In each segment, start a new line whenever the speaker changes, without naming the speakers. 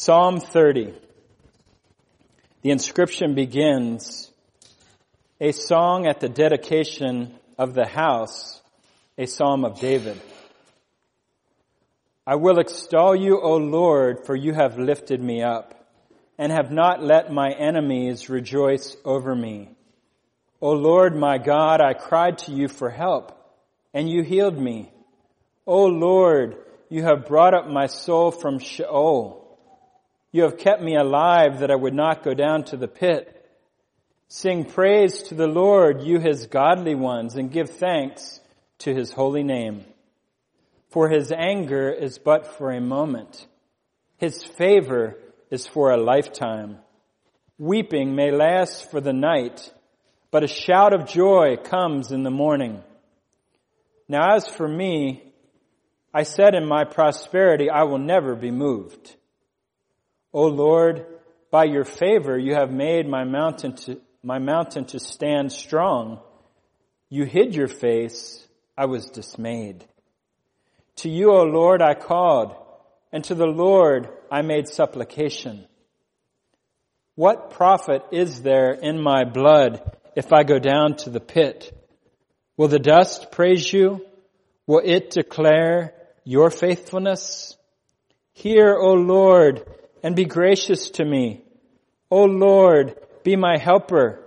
Psalm 30. The inscription begins, a song at the dedication of the house, a psalm of David. I will extol you, O Lord, for you have lifted me up and have not let my enemies rejoice over me. O Lord my God, I cried to you for help and you healed me. O Lord, you have brought up my soul from Sheol. You have kept me alive that I would not go down to the pit. Sing praise to the Lord, you his godly ones, and give thanks to his holy name. For his anger is but for a moment. His favor is for a lifetime. Weeping may last for the night, but a shout of joy comes in the morning. Now as for me, I said in my prosperity, I will never be moved. O Lord, by your favor you have made my mountain to, my mountain to stand strong. You hid your face, I was dismayed. To you, O Lord, I called, and to the Lord I made supplication. What profit is there in my blood if I go down to the pit? Will the dust praise you? Will it declare your faithfulness? Hear, O Lord, and be gracious to me. O Lord, be my helper.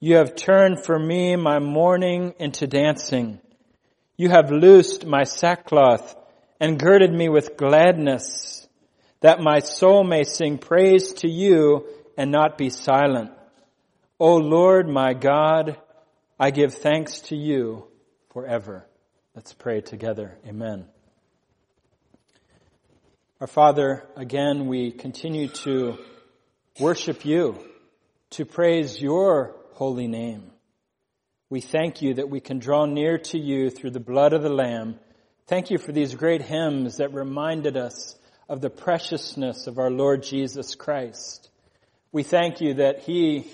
You have turned for me my mourning into dancing. You have loosed my sackcloth and girded me with gladness, that my soul may sing praise to you and not be silent. O Lord my God, I give thanks to you forever. Let's pray together. Amen. Our Father, again, we continue to worship you, to praise your holy name. We thank you that we can draw near to you through the blood of the Lamb. Thank you for these great hymns that reminded us of the preciousness of our Lord Jesus Christ. We thank you that He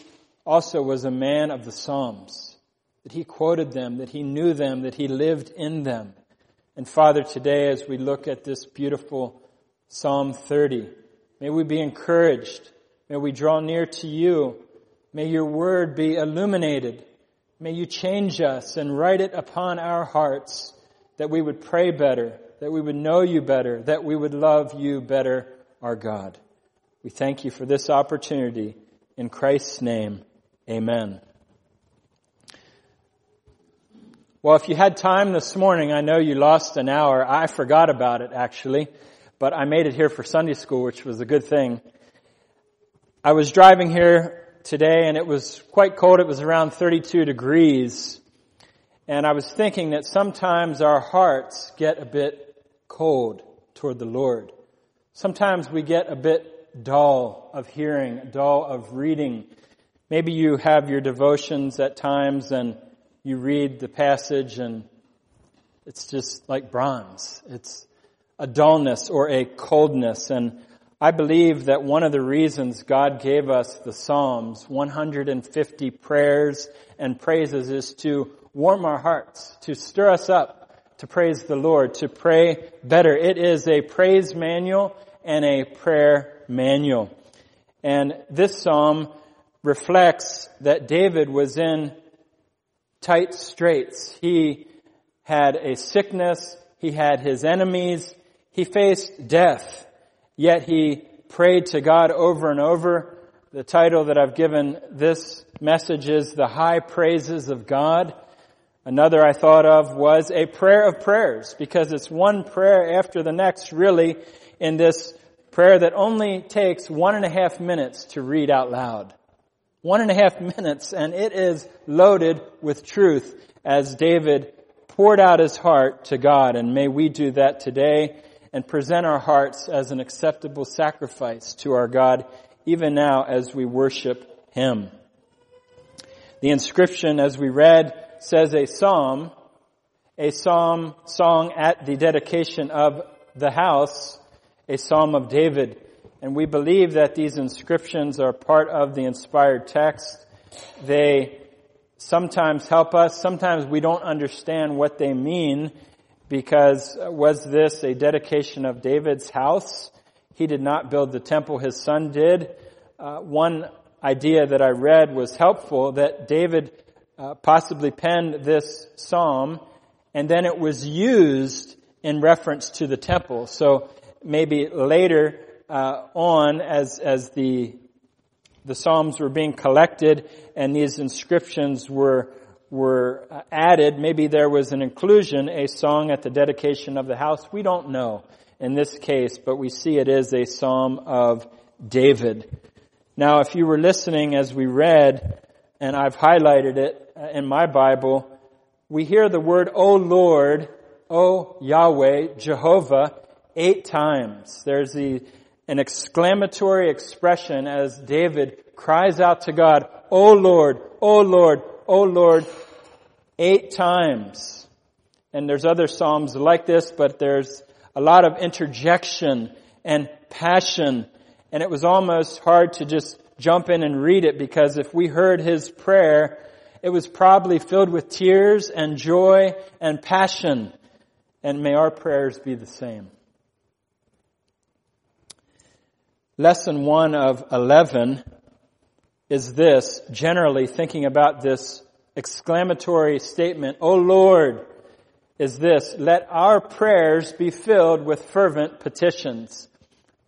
also was a man of the Psalms, that He quoted them, that He knew them, that He lived in them. And Father, today as we look at this beautiful Psalm 30. May we be encouraged. May we draw near to you. May your word be illuminated. May you change us and write it upon our hearts that we would pray better, that we would know you better, that we would love you better, our God. We thank you for this opportunity. In Christ's name, amen. Well, if you had time this morning, I know you lost an hour. I forgot about it actually but I made it here for Sunday school, which was a good thing. I was driving here today and it was quite cold. It was around 32 degrees. And I was thinking that sometimes our hearts get a bit cold toward the Lord. Sometimes we get a bit dull of hearing, dull of reading. Maybe you have your devotions at times and you read the passage and it's just like bronze. It's, a dullness or a coldness. And I believe that one of the reasons God gave us the Psalms, 150 prayers and praises, is to warm our hearts, to stir us up to praise the Lord, to pray better. It is a praise manual and a prayer manual. And this psalm reflects that David was in tight straits. He had a sickness, he had his enemies, he faced death, yet he prayed to God over and over. The title that I've given this message is The High Praises of God. Another I thought of was a prayer of prayers because it's one prayer after the next really in this prayer that only takes one and a half minutes to read out loud. One and a half minutes and it is loaded with truth as David poured out his heart to God and may we do that today and present our hearts as an acceptable sacrifice to our God, even now as we worship Him. The inscription, as we read, says a psalm, a psalm song at the dedication of the house, a psalm of David. And we believe that these inscriptions are part of the inspired text. They sometimes help us. Sometimes we don't understand what they mean because was this a dedication of David's house? He did not build the temple, his son did. Uh, one idea that I read was helpful that David uh, possibly penned this psalm and then it was used in reference to the temple. So maybe later uh, on, as as the the psalms were being collected and these inscriptions were were uh, added, maybe there was an inclusion, a song at the dedication of the house. We don't know in this case, but we see it is a psalm of David. Now, if you were listening as we read, and I've highlighted it uh, in my Bible, we hear the word, O Lord, O Yahweh, Jehovah, eight times. There's the, an exclamatory expression as David cries out to God, O Lord, O Lord, O Lord, eight times. And there's other Psalms like this, but there's a lot of interjection and passion. And it was almost hard to just jump in and read it because if we heard his prayer, it was probably filled with tears and joy and passion. And may our prayers be the same. Lesson one of 11 is this, generally thinking about this exclamatory statement, O Lord, is this, let our prayers be filled with fervent petitions.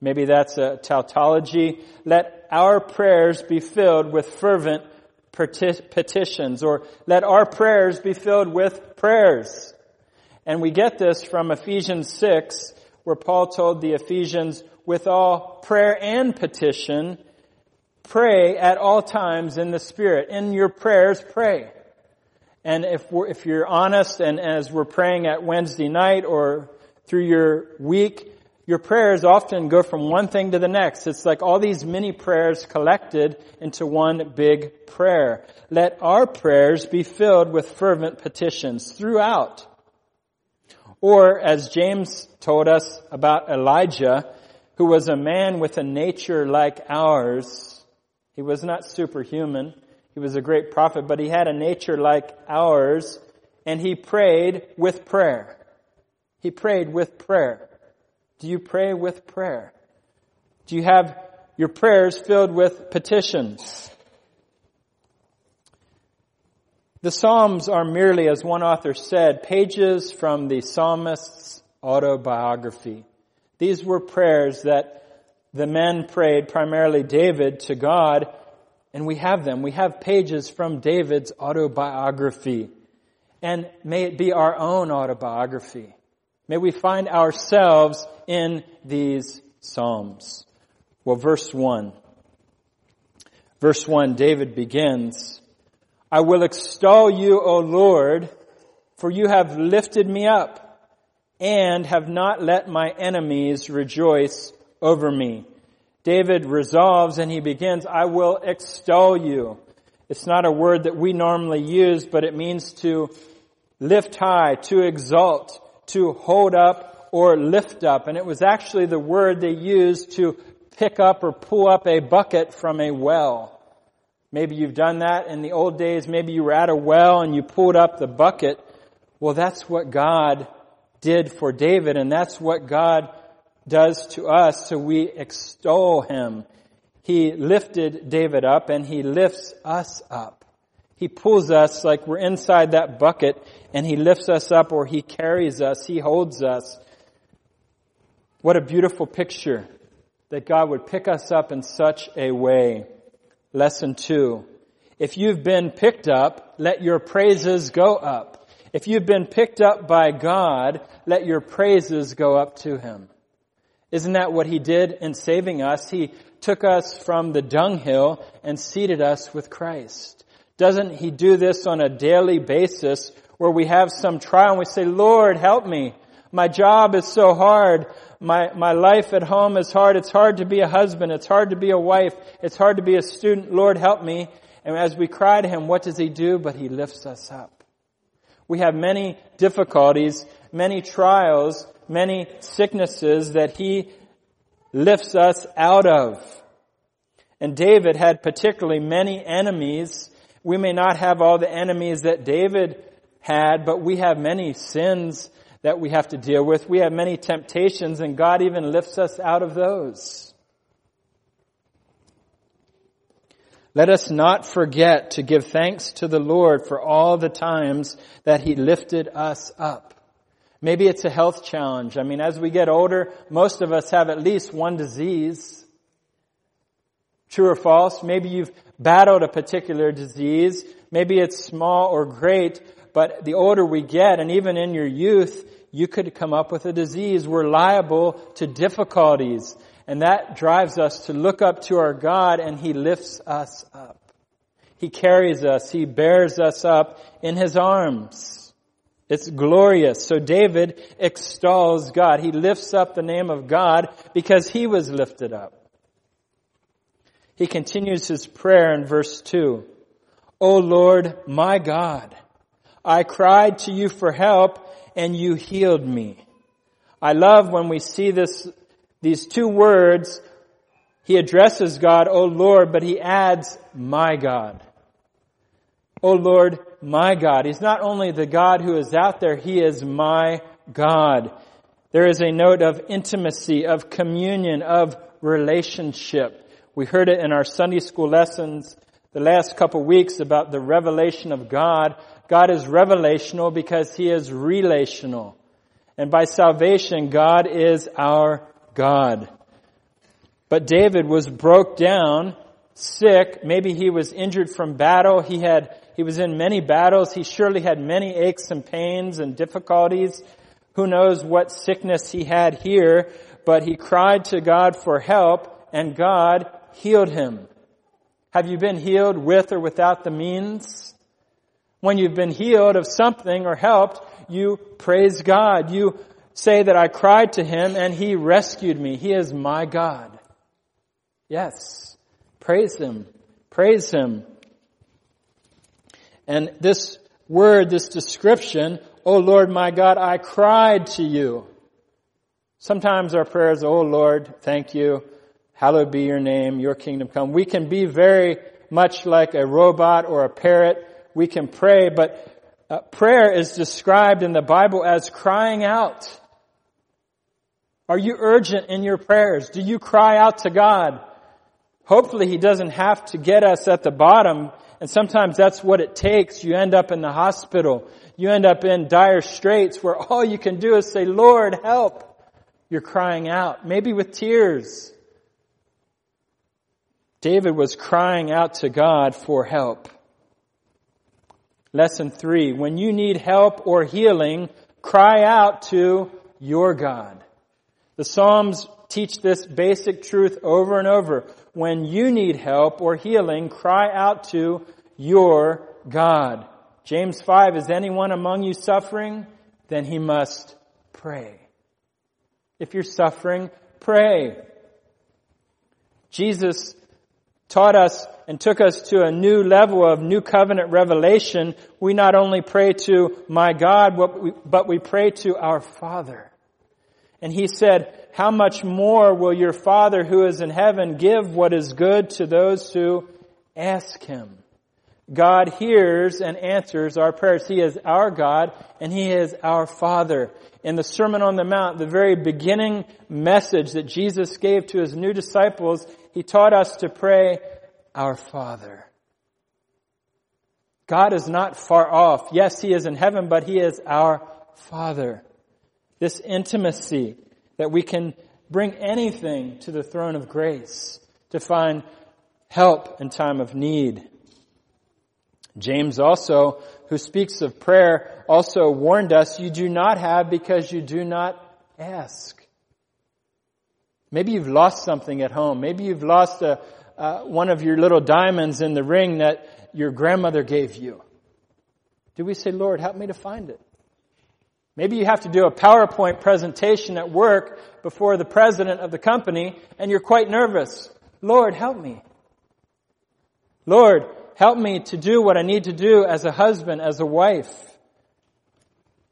Maybe that's a tautology. Let our prayers be filled with fervent petitions or let our prayers be filled with prayers. And we get this from Ephesians 6 where Paul told the Ephesians with all prayer and petition, pray at all times in the Spirit. In your prayers, pray. And if, if you're honest and as we're praying at Wednesday night or through your week, your prayers often go from one thing to the next. It's like all these mini prayers collected into one big prayer. Let our prayers be filled with fervent petitions throughout. Or as James told us about Elijah, who was a man with a nature like ours, he was not superhuman. He was a great prophet, but he had a nature like ours, and he prayed with prayer. He prayed with prayer. Do you pray with prayer? Do you have your prayers filled with petitions? The Psalms are merely, as one author said, pages from the psalmist's autobiography. These were prayers that the men prayed, primarily David, to God, and we have them. We have pages from David's autobiography. And may it be our own autobiography. May we find ourselves in these Psalms. Well, verse 1. Verse 1, David begins, I will extol you, O Lord, for you have lifted me up and have not let my enemies rejoice over me. David resolves and he begins, I will extol you. It's not a word that we normally use, but it means to lift high, to exalt, to hold up or lift up. And it was actually the word they used to pick up or pull up a bucket from a well. Maybe you've done that in the old days. Maybe you were at a well and you pulled up the bucket. Well, that's what God did for David and that's what God does to us. So we extol him. He lifted David up and he lifts us up. He pulls us like we're inside that bucket and He lifts us up or He carries us. He holds us. What a beautiful picture that God would pick us up in such a way. Lesson two. If you've been picked up, let your praises go up. If you've been picked up by God, let your praises go up to Him. Isn't that what He did in saving us? He took us from the dunghill and seated us with Christ. Doesn't He do this on a daily basis where we have some trial and we say, Lord, help me. My job is so hard. My, my life at home is hard. It's hard to be a husband. It's hard to be a wife. It's hard to be a student. Lord, help me. And as we cry to Him, what does He do? But He lifts us up. We have many difficulties, many trials, many sicknesses that He lifts us out of. And David had particularly many enemies we may not have all the enemies that David had, but we have many sins that we have to deal with. We have many temptations and God even lifts us out of those. Let us not forget to give thanks to the Lord for all the times that He lifted us up. Maybe it's a health challenge. I mean, as we get older, most of us have at least one disease. True or false? Maybe you've battled a particular disease. Maybe it's small or great, but the older we get, and even in your youth, you could come up with a disease. We're liable to difficulties. And that drives us to look up to our God and He lifts us up. He carries us. He bears us up in His arms. It's glorious. So David extols God. He lifts up the name of God because He was lifted up. He continues his prayer in verse 2. O Lord, my God, I cried to you for help and you healed me. I love when we see this, these two words. He addresses God, O Lord, but he adds, my God. O Lord, my God. He's not only the God who is out there, he is my God. There is a note of intimacy, of communion, of relationship. We heard it in our Sunday school lessons the last couple weeks about the revelation of God. God is revelational because He is relational. And by salvation, God is our God. But David was broke down, sick. Maybe he was injured from battle. He had, he was in many battles. He surely had many aches and pains and difficulties. Who knows what sickness he had here, but he cried to God for help and God healed him. Have you been healed with or without the means? When you've been healed of something or helped, you praise God. You say that I cried to him and he rescued me. He is my God. Yes. Praise him. Praise him. And this word, this description, Oh Lord my God, I cried to you. Sometimes our prayers, Oh Lord, thank you hallowed be your name, your kingdom come. We can be very much like a robot or a parrot. We can pray, but uh, prayer is described in the Bible as crying out. Are you urgent in your prayers? Do you cry out to God? Hopefully he doesn't have to get us at the bottom. And sometimes that's what it takes. You end up in the hospital. You end up in dire straits where all you can do is say, Lord, help. You're crying out, maybe with tears. David was crying out to God for help. Lesson three, when you need help or healing, cry out to your God. The Psalms teach this basic truth over and over. When you need help or healing, cry out to your God. James 5, is anyone among you suffering? Then he must pray. If you're suffering, pray. Jesus taught us and took us to a new level of new covenant revelation, we not only pray to my God, but we pray to our Father. And he said, how much more will your Father who is in heaven give what is good to those who ask him? God hears and answers our prayers. He is our God and He is our Father. In the Sermon on the Mount, the very beginning message that Jesus gave to His new disciples, He taught us to pray, Our Father. God is not far off. Yes, He is in heaven, but He is our Father. This intimacy that we can bring anything to the throne of grace to find help in time of need. James also, who speaks of prayer, also warned us, you do not have because you do not ask. Maybe you've lost something at home. Maybe you've lost a, uh, one of your little diamonds in the ring that your grandmother gave you. Do we say, Lord, help me to find it? Maybe you have to do a PowerPoint presentation at work before the president of the company and you're quite nervous. Lord, help me. Lord, help me to do what I need to do as a husband, as a wife.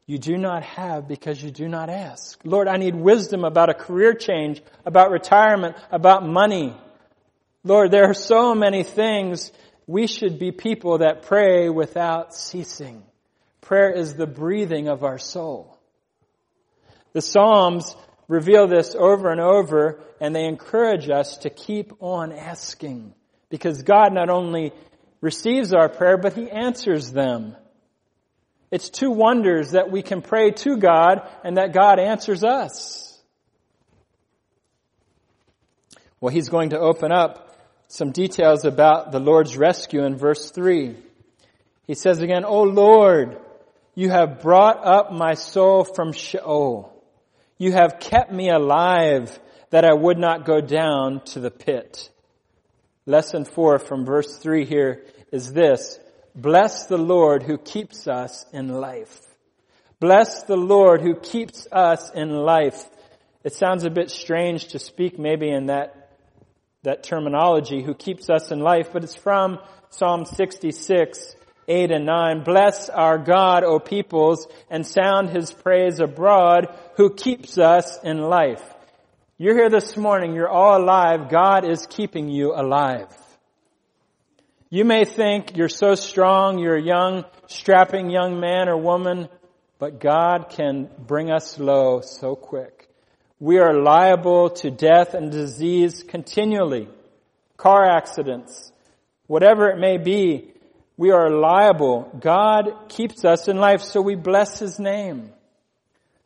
You do not have because you do not ask. Lord, I need wisdom about a career change, about retirement, about money. Lord, there are so many things. We should be people that pray without ceasing. Prayer is the breathing of our soul. The Psalms reveal this over and over and they encourage us to keep on asking because God not only receives our prayer, but He answers them. It's two wonders that we can pray to God and that God answers us. Well, He's going to open up some details about the Lord's rescue in verse 3. He says again, O Lord, you have brought up my soul from Sheol. You have kept me alive that I would not go down to the pit. Lesson four from verse three here is this. Bless the Lord who keeps us in life. Bless the Lord who keeps us in life. It sounds a bit strange to speak maybe in that, that terminology, who keeps us in life, but it's from Psalm 66 8 and 9. Bless our God, O peoples, and sound his praise abroad, who keeps us in life. You're here this morning, you're all alive, God is keeping you alive. You may think you're so strong, you're a young, strapping young man or woman, but God can bring us low so quick. We are liable to death and disease continually. Car accidents, whatever it may be, we are liable. God keeps us in life, so we bless His name.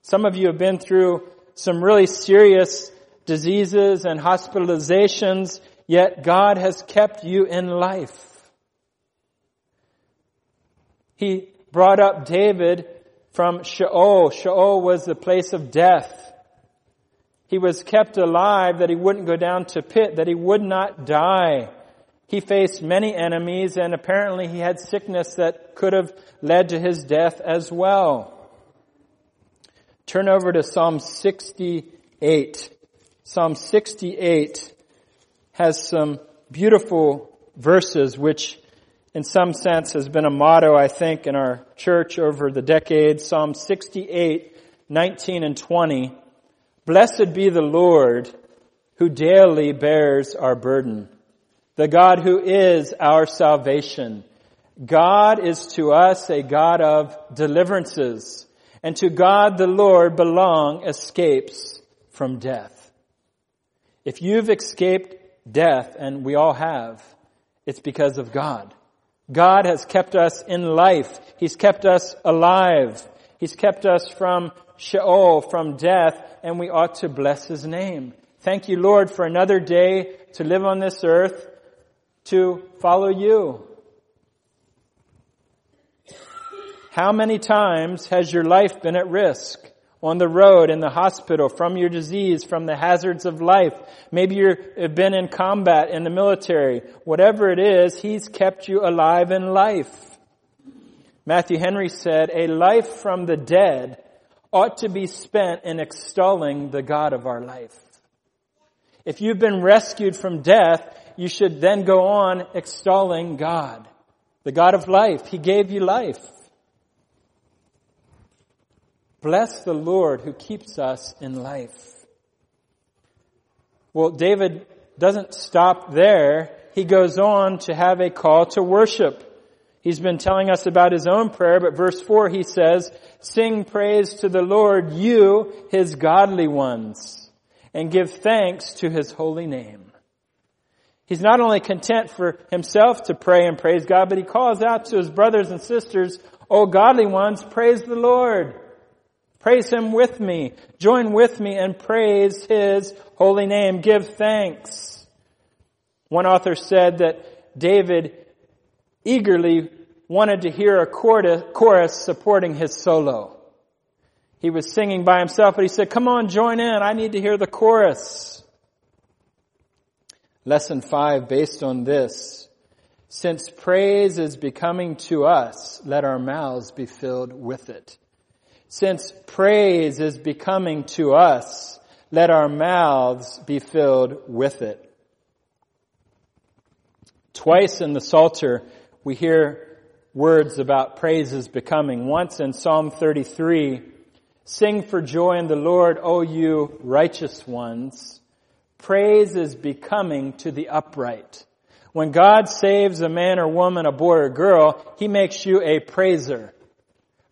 Some of you have been through some really serious diseases and hospitalizations, yet God has kept you in life. He brought up David from Sheol. Sheol was the place of death. He was kept alive that he wouldn't go down to pit, that he would not die. He faced many enemies and apparently he had sickness that could have led to his death as well. Turn over to Psalm 68. Psalm 68 has some beautiful verses which in some sense has been a motto, I think, in our church over the decades. Psalm 68, 19 and 20. Blessed be the Lord who daily bears our burden the God who is our salvation. God is to us a God of deliverances, and to God the Lord belong escapes from death. If you've escaped death, and we all have, it's because of God. God has kept us in life. He's kept us alive. He's kept us from Sheol, from death, and we ought to bless His name. Thank you, Lord, for another day to live on this earth to follow you. How many times has your life been at risk? On the road, in the hospital, from your disease, from the hazards of life. Maybe you've been in combat in the military. Whatever it is, He's kept you alive in life. Matthew Henry said, a life from the dead ought to be spent in extolling the God of our life. If you've been rescued from death, you should then go on extolling God, the God of life. He gave you life. Bless the Lord who keeps us in life. Well, David doesn't stop there. He goes on to have a call to worship. He's been telling us about his own prayer, but verse 4 he says, Sing praise to the Lord, you, his godly ones, and give thanks to his holy name. He's not only content for himself to pray and praise God, but he calls out to his brothers and sisters, O godly ones, praise the Lord. Praise him with me. Join with me and praise his holy name. Give thanks. One author said that David eagerly wanted to hear a chorus supporting his solo. He was singing by himself, but he said, come on, join in. I need to hear the chorus. Lesson five based on this. Since praise is becoming to us, let our mouths be filled with it. Since praise is becoming to us, let our mouths be filled with it. Twice in the Psalter, we hear words about praise is becoming. Once in Psalm 33, sing for joy in the Lord, O you righteous ones. Praise is becoming to the upright. When God saves a man or woman, a boy or girl, He makes you a praiser.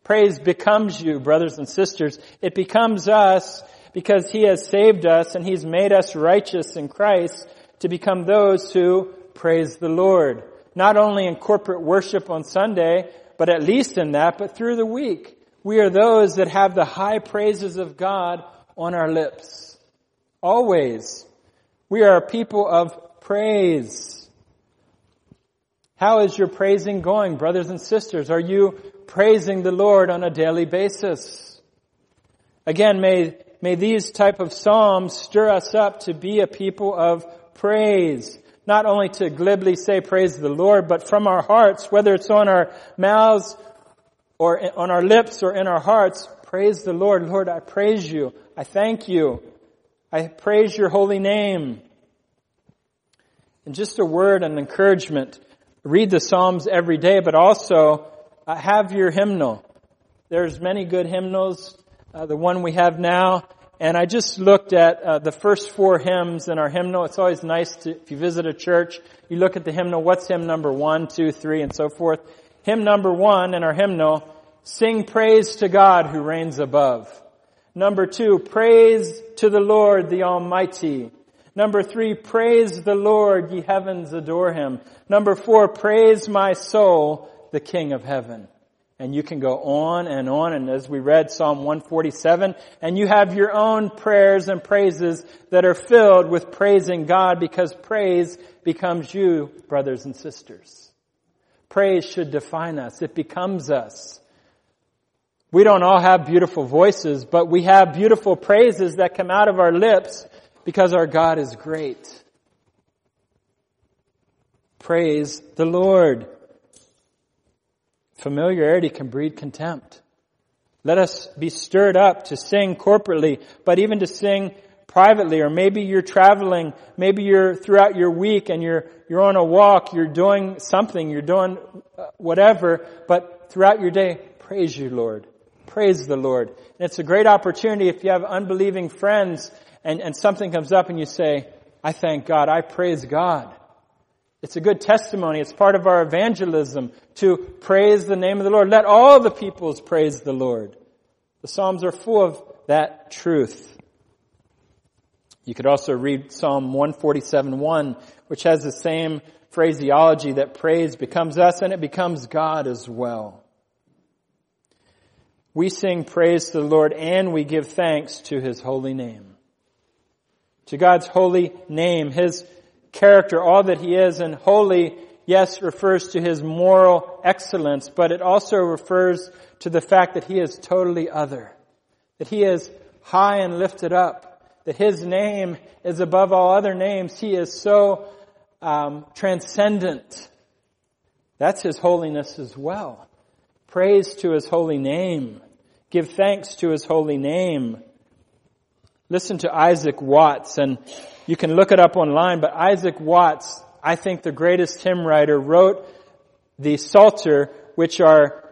Praise becomes you, brothers and sisters. It becomes us because He has saved us and He's made us righteous in Christ to become those who praise the Lord. Not only in corporate worship on Sunday, but at least in that, but through the week. We are those that have the high praises of God on our lips. Always. We are a people of praise. How is your praising going, brothers and sisters? Are you praising the Lord on a daily basis? Again, may, may these type of psalms stir us up to be a people of praise. Not only to glibly say praise the Lord, but from our hearts, whether it's on our mouths or on our lips or in our hearts, praise the Lord. Lord, I praise you. I thank you. I praise your holy name. And just a word and encouragement. Read the Psalms every day, but also uh, have your hymnal. There's many good hymnals. Uh, the one we have now and I just looked at uh, the first four hymns in our hymnal. It's always nice to, if you visit a church, you look at the hymnal, what's hymn number one, two, three, and so forth. Hymn number one in our hymnal, sing praise to God who reigns above. Number two, praise to the Lord the Almighty. Number three, praise the Lord, ye heavens adore him. Number four, praise my soul, the King of heaven. And you can go on and on, and as we read Psalm 147, and you have your own prayers and praises that are filled with praising God because praise becomes you, brothers and sisters. Praise should define us. It becomes us. We don't all have beautiful voices, but we have beautiful praises that come out of our lips because our God is great. Praise the Lord. Familiarity can breed contempt. Let us be stirred up to sing corporately, but even to sing privately, or maybe you're traveling, maybe you're throughout your week and you're, you're on a walk, you're doing something, you're doing uh, whatever, but throughout your day, praise you, Lord. Praise the Lord. And it's a great opportunity if you have unbelieving friends and, and something comes up and you say, I thank God, I praise God. It's a good testimony. It's part of our evangelism to praise the name of the Lord. Let all the peoples praise the Lord. The Psalms are full of that truth. You could also read Psalm 147.1, which has the same phraseology that praise becomes us and it becomes God as well. We sing praise to the Lord and we give thanks to His holy name. To God's holy name, His character, all that he is, and holy, yes, refers to his moral excellence, but it also refers to the fact that he is totally other, that he is high and lifted up, that his name is above all other names. He is so um, transcendent. That's his holiness as well. Praise to his holy name. Give thanks to his holy name. Listen to Isaac Watts and you can look it up online, but Isaac Watts, I think the greatest hymn writer, wrote the Psalter, which are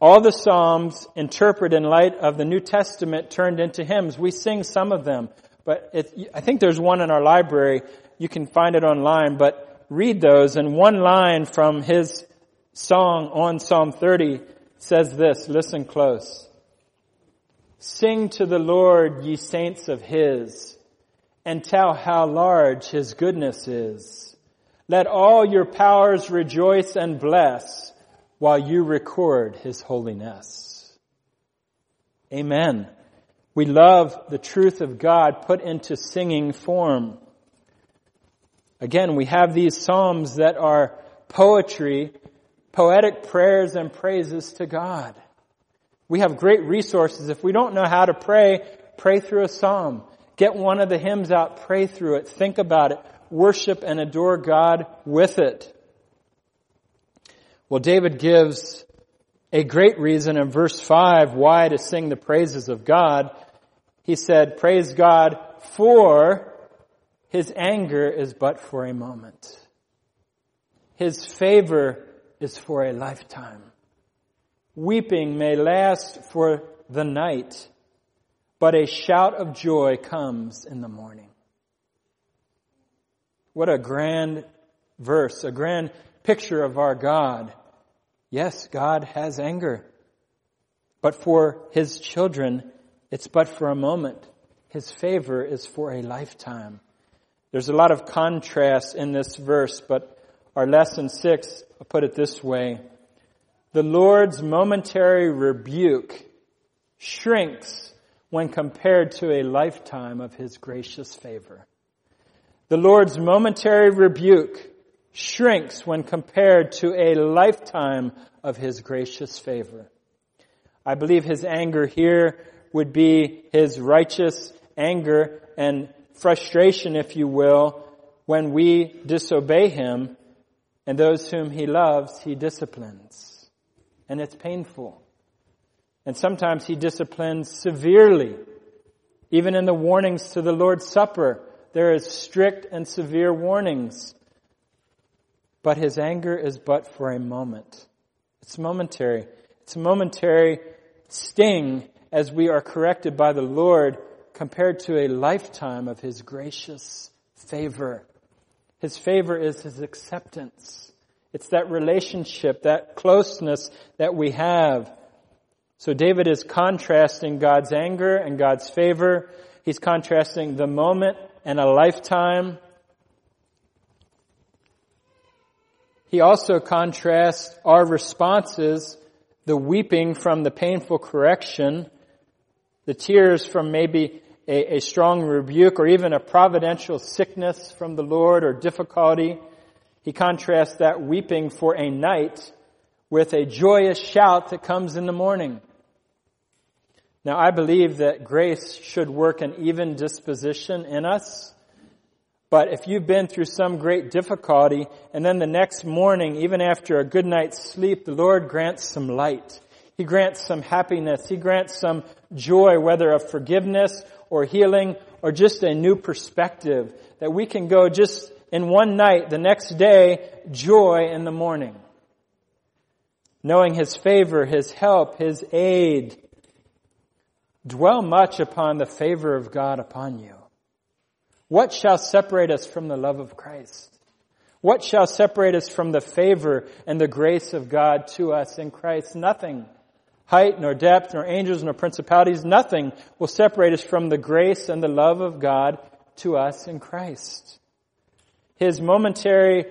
all the Psalms interpreted in light of the New Testament turned into hymns. We sing some of them, but it, I think there's one in our library. You can find it online, but read those. And one line from his song on Psalm 30 says this, listen close. Sing to the Lord, ye saints of His and tell how large His goodness is. Let all your powers rejoice and bless while you record His holiness. Amen. We love the truth of God put into singing form. Again, we have these psalms that are poetry, poetic prayers and praises to God. We have great resources. If we don't know how to pray, pray through a psalm. Get one of the hymns out, pray through it, think about it, worship and adore God with it. Well, David gives a great reason in verse 5 why to sing the praises of God. He said, Praise God for his anger is but for a moment. His favor is for a lifetime. Weeping may last for the night, but a shout of joy comes in the morning. What a grand verse, a grand picture of our God. Yes, God has anger. But for his children, it's but for a moment. His favor is for a lifetime. There's a lot of contrast in this verse, but our lesson six, I'll put it this way. The Lord's momentary rebuke shrinks when compared to a lifetime of His gracious favor. The Lord's momentary rebuke shrinks when compared to a lifetime of His gracious favor. I believe His anger here would be His righteous anger and frustration, if you will, when we disobey Him and those whom He loves, He disciplines. And it's painful. And sometimes He disciplines severely. Even in the warnings to the Lord's Supper, there is strict and severe warnings. But His anger is but for a moment. It's momentary. It's a momentary sting as we are corrected by the Lord compared to a lifetime of His gracious favor. His favor is His acceptance. It's that relationship, that closeness that we have. So David is contrasting God's anger and God's favor. He's contrasting the moment and a lifetime. He also contrasts our responses, the weeping from the painful correction, the tears from maybe a, a, strong rebuke or even a providential sickness from the Lord or difficulty. He contrasts that weeping for a night with a joyous shout that comes in the morning. Now I believe that grace should work an even disposition in us. But if you've been through some great difficulty and then the next morning, even after a good night's sleep, the Lord grants some light. He grants some happiness. He grants some joy, whether of forgiveness or healing or just a new perspective that we can go just in one night, the next day, joy in the morning. Knowing His favor, His help, His aid. Dwell much upon the favor of God upon you. What shall separate us from the love of Christ? What shall separate us from the favor and the grace of God to us in Christ? Nothing height, nor depth, nor angels, nor principalities, nothing will separate us from the grace and the love of God to us in Christ. His momentary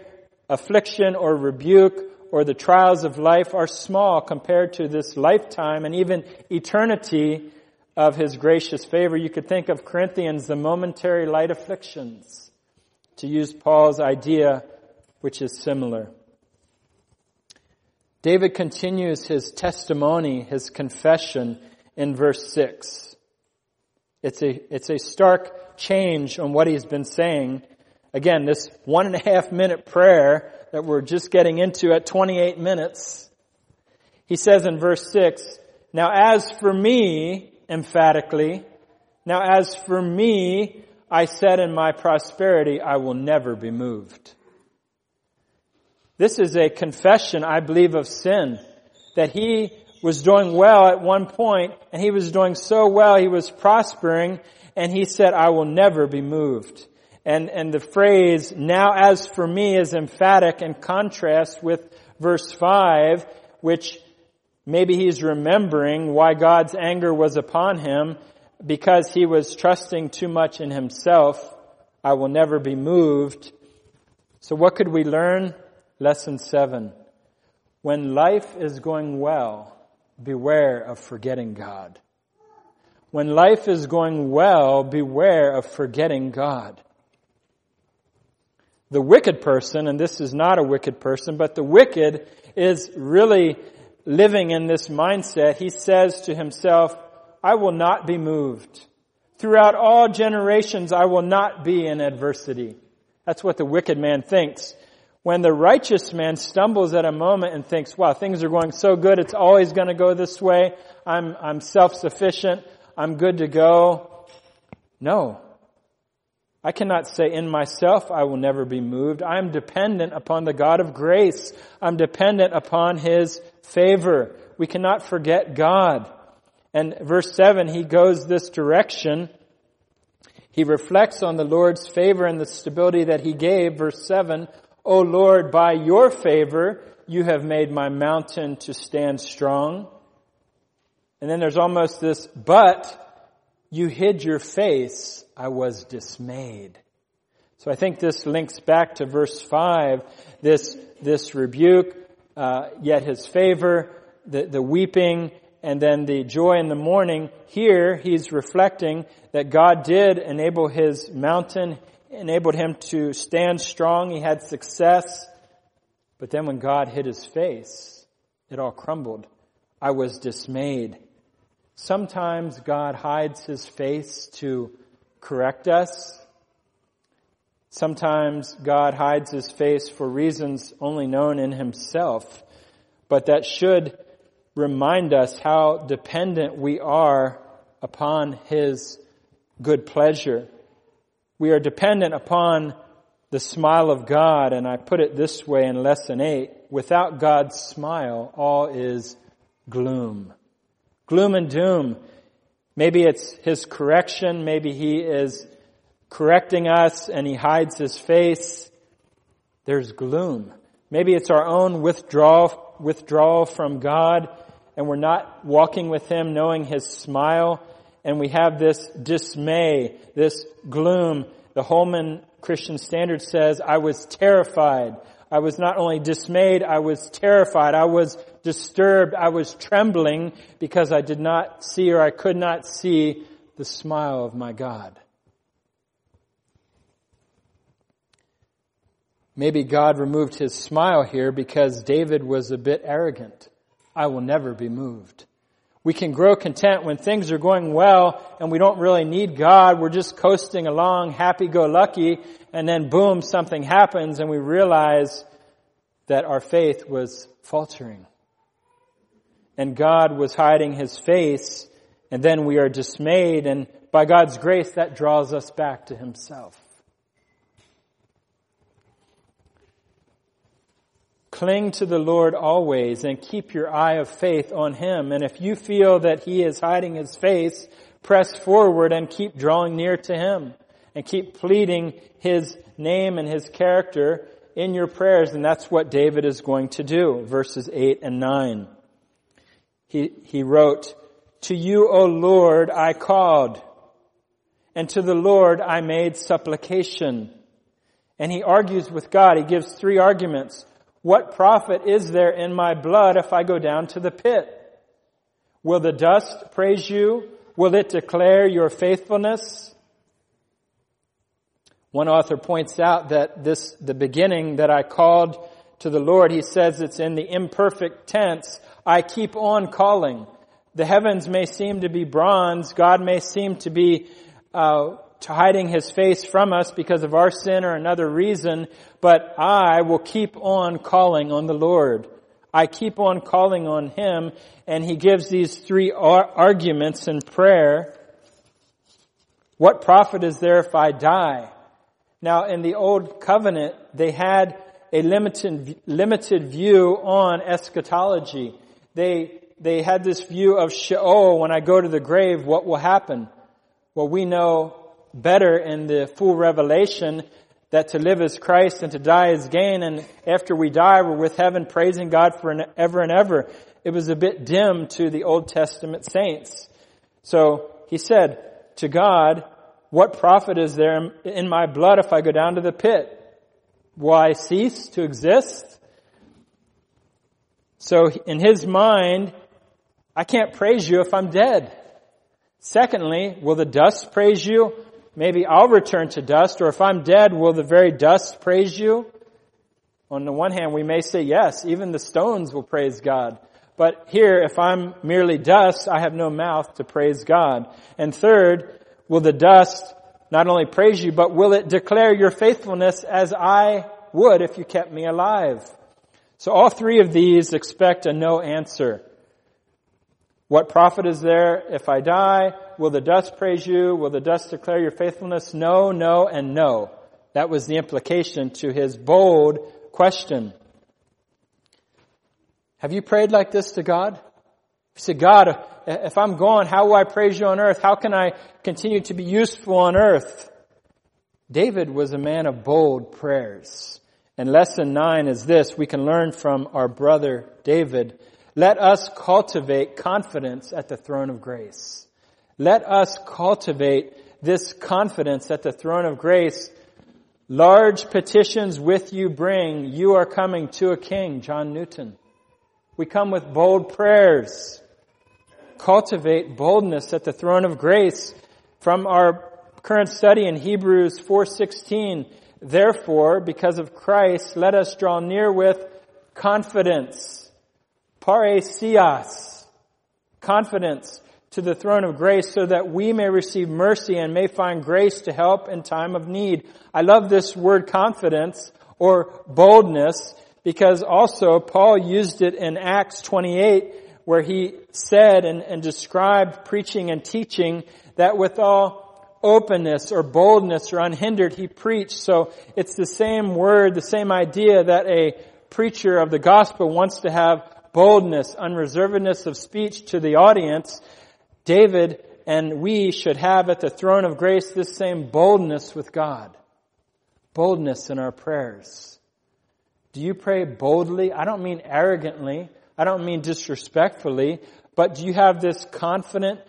affliction or rebuke or the trials of life are small compared to this lifetime and even eternity of His gracious favor. You could think of Corinthians, the momentary light afflictions, to use Paul's idea, which is similar. David continues his testimony, his confession in verse 6. It's a, it's a stark change on what he's been saying. Again, this one and a half minute prayer that we're just getting into at 28 minutes. He says in verse 6, Now as for me, emphatically, now as for me, I said in my prosperity, I will never be moved. This is a confession, I believe, of sin. That he was doing well at one point, and he was doing so well, he was prospering, and he said, I will never be moved. And, and the phrase, now as for me, is emphatic in contrast with verse 5, which maybe he's remembering why God's anger was upon him because he was trusting too much in himself. I will never be moved. So what could we learn? Lesson seven. When life is going well, beware of forgetting God. When life is going well, beware of forgetting God. The wicked person, and this is not a wicked person, but the wicked is really living in this mindset. He says to himself, I will not be moved. Throughout all generations, I will not be in adversity. That's what the wicked man thinks. When the righteous man stumbles at a moment and thinks, wow, things are going so good, it's always going to go this way. I'm, I'm self-sufficient. I'm good to go. No. I cannot say in myself I will never be moved. I am dependent upon the God of grace. I'm dependent upon His favor. We cannot forget God. And verse 7, he goes this direction. He reflects on the Lord's favor and the stability that He gave. Verse 7, O Lord, by your favor, you have made my mountain to stand strong. And then there's almost this, but you hid your face. I was dismayed. So I think this links back to verse 5, this, this rebuke, uh, yet his favor, the, the weeping, and then the joy in the morning. Here, he's reflecting that God did enable his mountain, enabled him to stand strong. He had success. But then when God hid his face, it all crumbled. I was dismayed. Sometimes God hides his face to correct us. Sometimes God hides his face for reasons only known in himself, but that should remind us how dependent we are upon his good pleasure. We are dependent upon the smile of God, and I put it this way in lesson eight, without God's smile, all is gloom. Gloom and doom. Maybe it's his correction, maybe he is correcting us and he hides his face, there's gloom. Maybe it's our own withdrawal, withdrawal from God and we're not walking with him knowing his smile and we have this dismay, this gloom. The Holman Christian Standard says, I was terrified. I was not only dismayed, I was terrified. I was disturbed. I was trembling because I did not see or I could not see the smile of my God. Maybe God removed his smile here because David was a bit arrogant. I will never be moved. We can grow content when things are going well and we don't really need God. We're just coasting along, happy-go-lucky, and then boom, something happens and we realize that our faith was faltering. And God was hiding his face and then we are dismayed and by God's grace that draws us back to himself. Cling to the Lord always and keep your eye of faith on Him. And if you feel that He is hiding His face, press forward and keep drawing near to Him and keep pleading His name and His character in your prayers. And that's what David is going to do. Verses 8 and 9. He, he wrote, To you, O Lord, I called, and to the Lord I made supplication. And he argues with God. He gives three arguments. What profit is there in my blood if I go down to the pit? Will the dust praise you? Will it declare your faithfulness? One author points out that this, the beginning that I called to the Lord, he says it's in the imperfect tense. I keep on calling. The heavens may seem to be bronze. God may seem to be uh, hiding his face from us because of our sin or another reason, but I will keep on calling on the Lord. I keep on calling on him, and he gives these three arguments in prayer. What profit is there if I die? Now, in the old covenant, they had a limited, limited view on eschatology. They, they had this view of Sheol, when I go to the grave, what will happen? Well, we know better in the full revelation that to live is Christ and to die is gain. And after we die, we're with heaven praising God for ever and ever. It was a bit dim to the Old Testament saints. So he said to God, what profit is there in my blood if I go down to the pit? Will I cease to exist? So in his mind, I can't praise you if I'm dead. Secondly, will the dust praise you? maybe I'll return to dust, or if I'm dead, will the very dust praise you? On the one hand, we may say yes, even the stones will praise God. But here, if I'm merely dust, I have no mouth to praise God. And third, will the dust not only praise you, but will it declare your faithfulness as I would if you kept me alive? So all three of these expect a no answer. What profit is there if I die? Will the dust praise you? Will the dust declare your faithfulness? No, no, and no. That was the implication to his bold question. Have you prayed like this to God? You said, God, if I'm gone, how will I praise you on earth? How can I continue to be useful on earth? David was a man of bold prayers. And lesson nine is this. We can learn from our brother David Let us cultivate confidence at the throne of grace. Let us cultivate this confidence at the throne of grace. Large petitions with you bring. You are coming to a king, John Newton. We come with bold prayers. Cultivate boldness at the throne of grace. From our current study in Hebrews 4:16, therefore, because of Christ, let us draw near with confidence. Parrhesias. Confidence to the throne of grace so that we may receive mercy and may find grace to help in time of need. I love this word confidence or boldness because also Paul used it in Acts 28 where he said and, and described preaching and teaching that with all openness or boldness or unhindered he preached. So it's the same word, the same idea that a preacher of the gospel wants to have boldness, unreservedness of speech to the audience. David and we should have at the throne of grace this same boldness with God. Boldness in our prayers. Do you pray boldly? I don't mean arrogantly. I don't mean disrespectfully, but do you have this confident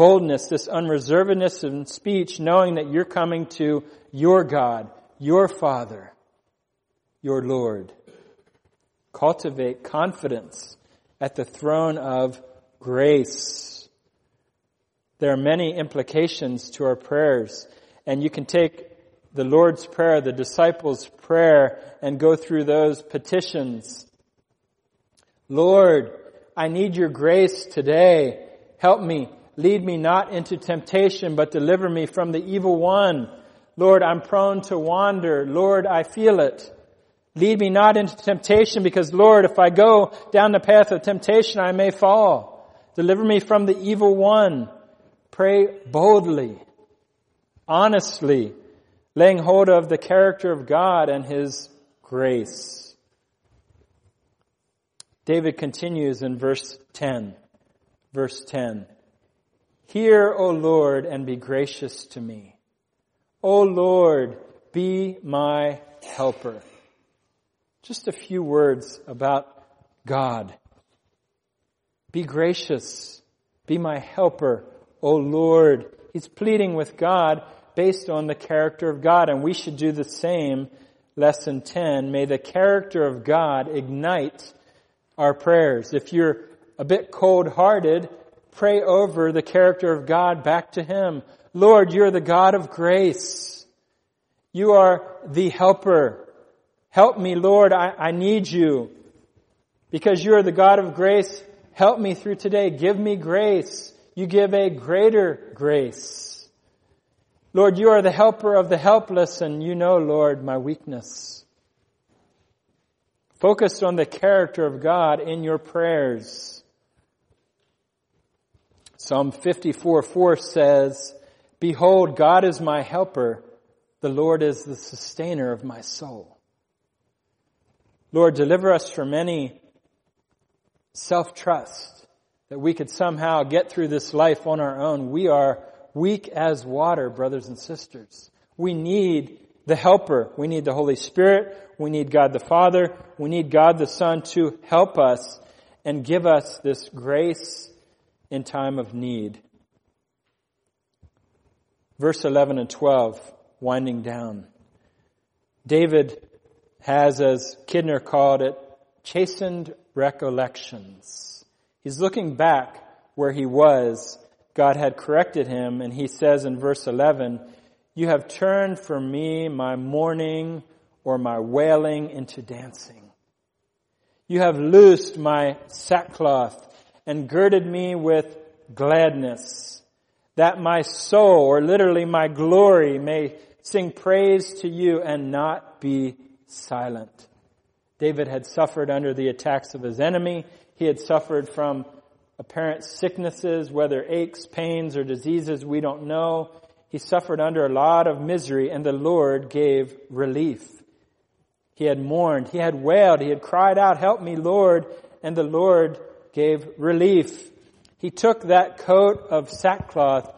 boldness, this unreservedness in speech, knowing that you're coming to your God, your Father, your Lord? Cultivate confidence at the throne of grace. There are many implications to our prayers, and you can take the Lord's Prayer, the disciples' prayer, and go through those petitions. Lord, I need your grace today. Help me. Lead me not into temptation, but deliver me from the evil one. Lord, I'm prone to wander. Lord, I feel it. Lead me not into temptation because Lord, if I go down the path of temptation, I may fall. Deliver me from the evil one. Pray boldly, honestly, laying hold of the character of God and His grace. David continues in verse 10. Verse 10. Hear, O Lord, and be gracious to me. O Lord, be my helper. Just a few words about God. Be gracious. Be my helper, O Lord. He's pleading with God based on the character of God, and we should do the same. Lesson 10. May the character of God ignite our prayers. If you're a bit cold hearted, pray over the character of God back to Him. Lord, you're the God of grace. You are the helper. Help me, Lord, I, I need you. Because you are the God of grace, help me through today. Give me grace. You give a greater grace. Lord, you are the helper of the helpless, and you know, Lord, my weakness. Focus on the character of God in your prayers. Psalm 54 4 says, Behold, God is my helper. The Lord is the sustainer of my soul. Lord, deliver us from any self-trust that we could somehow get through this life on our own. We are weak as water, brothers and sisters. We need the helper. We need the Holy Spirit. We need God the Father. We need God the Son to help us and give us this grace in time of need. Verse 11 and 12, winding down. David has, as Kidner called it, chastened recollections. He's looking back where he was. God had corrected him, and he says in verse 11, You have turned for me my mourning or my wailing into dancing. You have loosed my sackcloth and girded me with gladness, that my soul, or literally my glory, may sing praise to you and not be silent. David had suffered under the attacks of his enemy. He had suffered from apparent sicknesses, whether aches, pains, or diseases, we don't know. He suffered under a lot of misery and the Lord gave relief. He had mourned, he had wailed, he had cried out, help me Lord, and the Lord gave relief. He took that coat of sackcloth,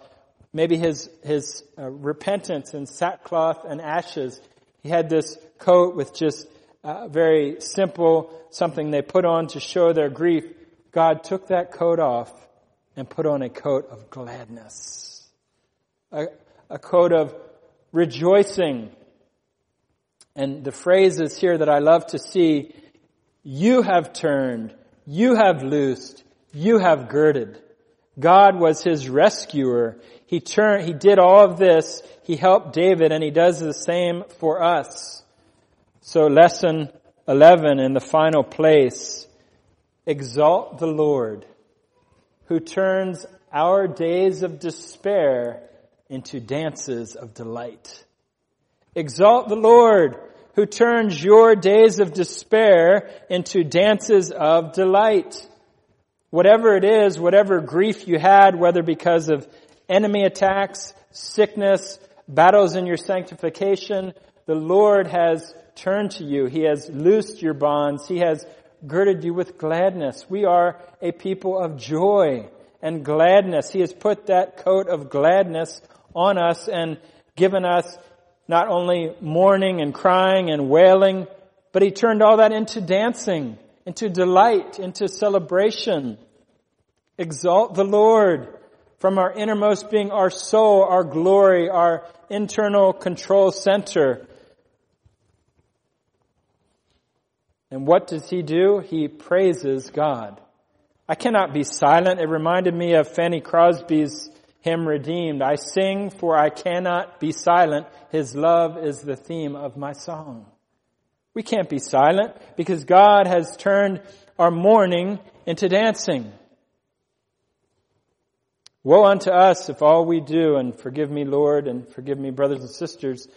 maybe his, his uh, repentance and sackcloth and ashes. He had this coat with just uh, very simple, something they put on to show their grief, God took that coat off and put on a coat of gladness. A, a coat of rejoicing. And the phrases here that I love to see, you have turned, you have loosed, you have girded. God was his rescuer. He turned, he did all of this. He helped David and he does the same for us. So lesson 11 in the final place. Exalt the Lord who turns our days of despair into dances of delight. Exalt the Lord who turns your days of despair into dances of delight. Whatever it is, whatever grief you had, whether because of enemy attacks, sickness, battles in your sanctification, the Lord has turned to you. He has loosed your bonds. He has girded you with gladness. We are a people of joy and gladness. He has put that coat of gladness on us and given us not only mourning and crying and wailing, but He turned all that into dancing into delight, into celebration. Exalt the Lord from our innermost being, our soul, our glory, our internal control center. And what does he do? He praises God. I cannot be silent. It reminded me of Fanny Crosby's hymn Redeemed. I sing for I cannot be silent. His love is the theme of my song. We can't be silent because God has turned our mourning into dancing. Woe unto us if all we do, and forgive me, Lord, and forgive me, brothers and sisters,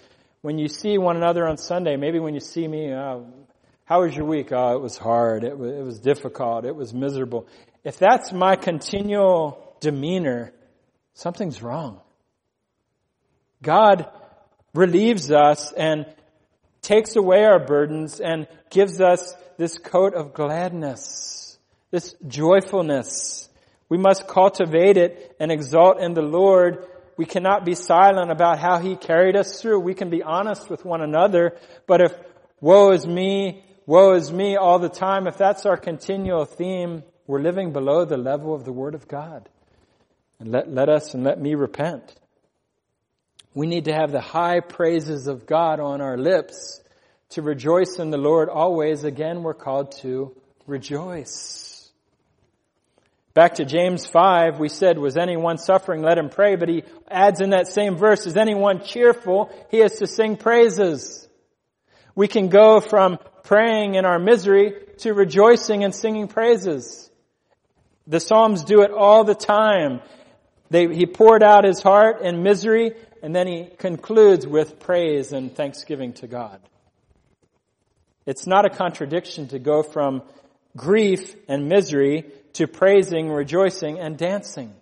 when you see one another on Sunday, maybe when you see me, uh, how was your week? Oh, it was hard. It was, it was difficult. It was miserable. If that's my continual demeanor, something's wrong. God relieves us and takes away our burdens and gives us this coat of gladness, this joyfulness. We must cultivate it and exalt in the Lord. We cannot be silent about how He carried us through. We can be honest with one another, but if woe is me, woe is me all the time, if that's our continual theme, we're living below the level of the Word of God. And let, let us and let me repent. We need to have the high praises of God on our lips to rejoice in the Lord always. Again, we're called to rejoice. Back to James 5, we said, was anyone suffering? Let him pray. But he adds in that same verse, is anyone cheerful? He is to sing praises. We can go from praying in our misery to rejoicing and singing praises. The Psalms do it all the time. They, he poured out his heart in misery and then he concludes with praise and thanksgiving to God. It's not a contradiction to go from grief and misery to praising, rejoicing, and dancing.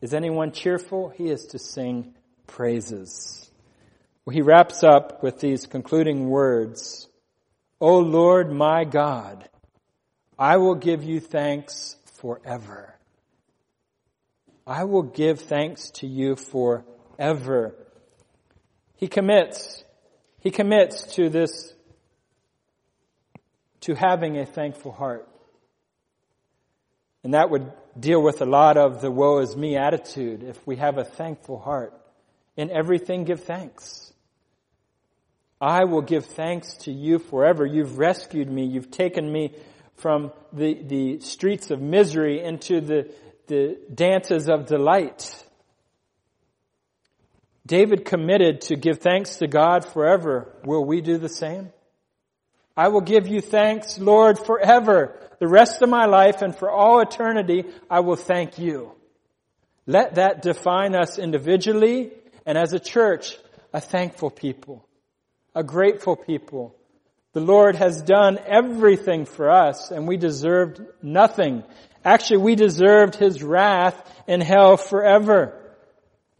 Is anyone cheerful? He is to sing praises. Well, he wraps up with these concluding words. O Lord my God, I will give you thanks forever. I will give thanks to you forever. He commits, he commits to this, to having a thankful heart. And that would deal with a lot of the woe is me attitude if we have a thankful heart. In everything give thanks. I will give thanks to you forever. You've rescued me. You've taken me from the, the streets of misery into the, the dances of delight. David committed to give thanks to God forever. Will we do the same? I will give you thanks, Lord, forever. The rest of my life and for all eternity, I will thank you. Let that define us individually and as a church, a thankful people, a grateful people. The Lord has done everything for us and we deserved nothing. Actually, we deserved his wrath in hell forever.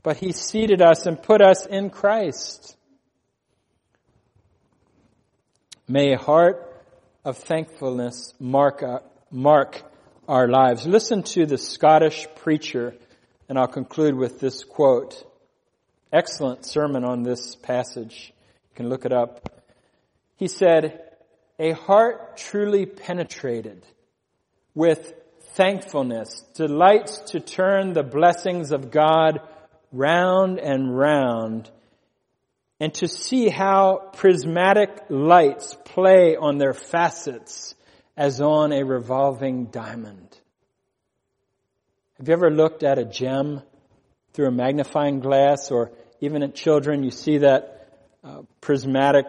But he seated us and put us in Christ. May a heart of thankfulness mark, uh, mark our lives. Listen to the Scottish preacher, and I'll conclude with this quote. Excellent sermon on this passage. You can look it up. He said, A heart truly penetrated with thankfulness, delights to turn the blessings of God round and round and to see how prismatic lights play on their facets as on a revolving diamond. Have you ever looked at a gem through a magnifying glass or even at children, you see that uh, prismatic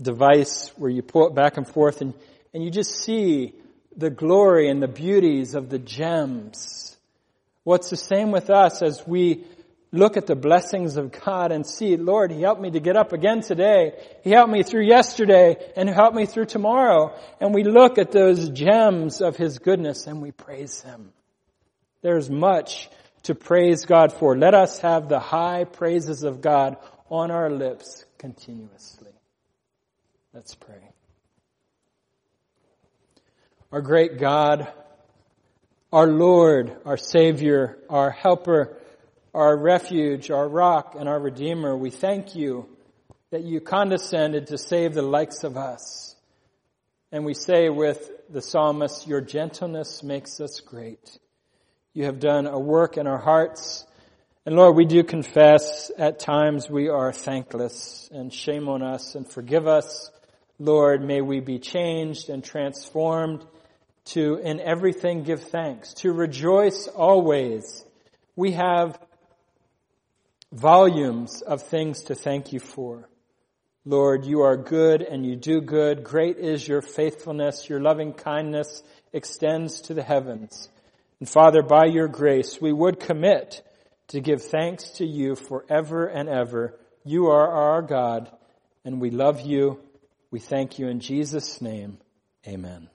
device where you pull it back and forth and, and you just see the glory and the beauties of the gems. What's the same with us as we look at the blessings of God and see, Lord, He helped me to get up again today. He helped me through yesterday and He helped me through tomorrow. And we look at those gems of His goodness and we praise Him. There's much to praise God for. Let us have the high praises of God on our lips continuously. Let's pray. Our great God, our Lord, our Savior, our Helper, our refuge, our rock, and our Redeemer, we thank you that you condescended to save the likes of us. And we say with the psalmist, your gentleness makes us great. You have done a work in our hearts. And Lord, we do confess at times we are thankless and shame on us and forgive us. Lord, may we be changed and transformed to in everything give thanks, to rejoice always. We have volumes of things to thank you for. Lord, you are good and you do good. Great is your faithfulness. Your loving kindness extends to the heavens. And Father, by your grace, we would commit to give thanks to you forever and ever. You are our God, and we love you. We thank you in Jesus' name. Amen.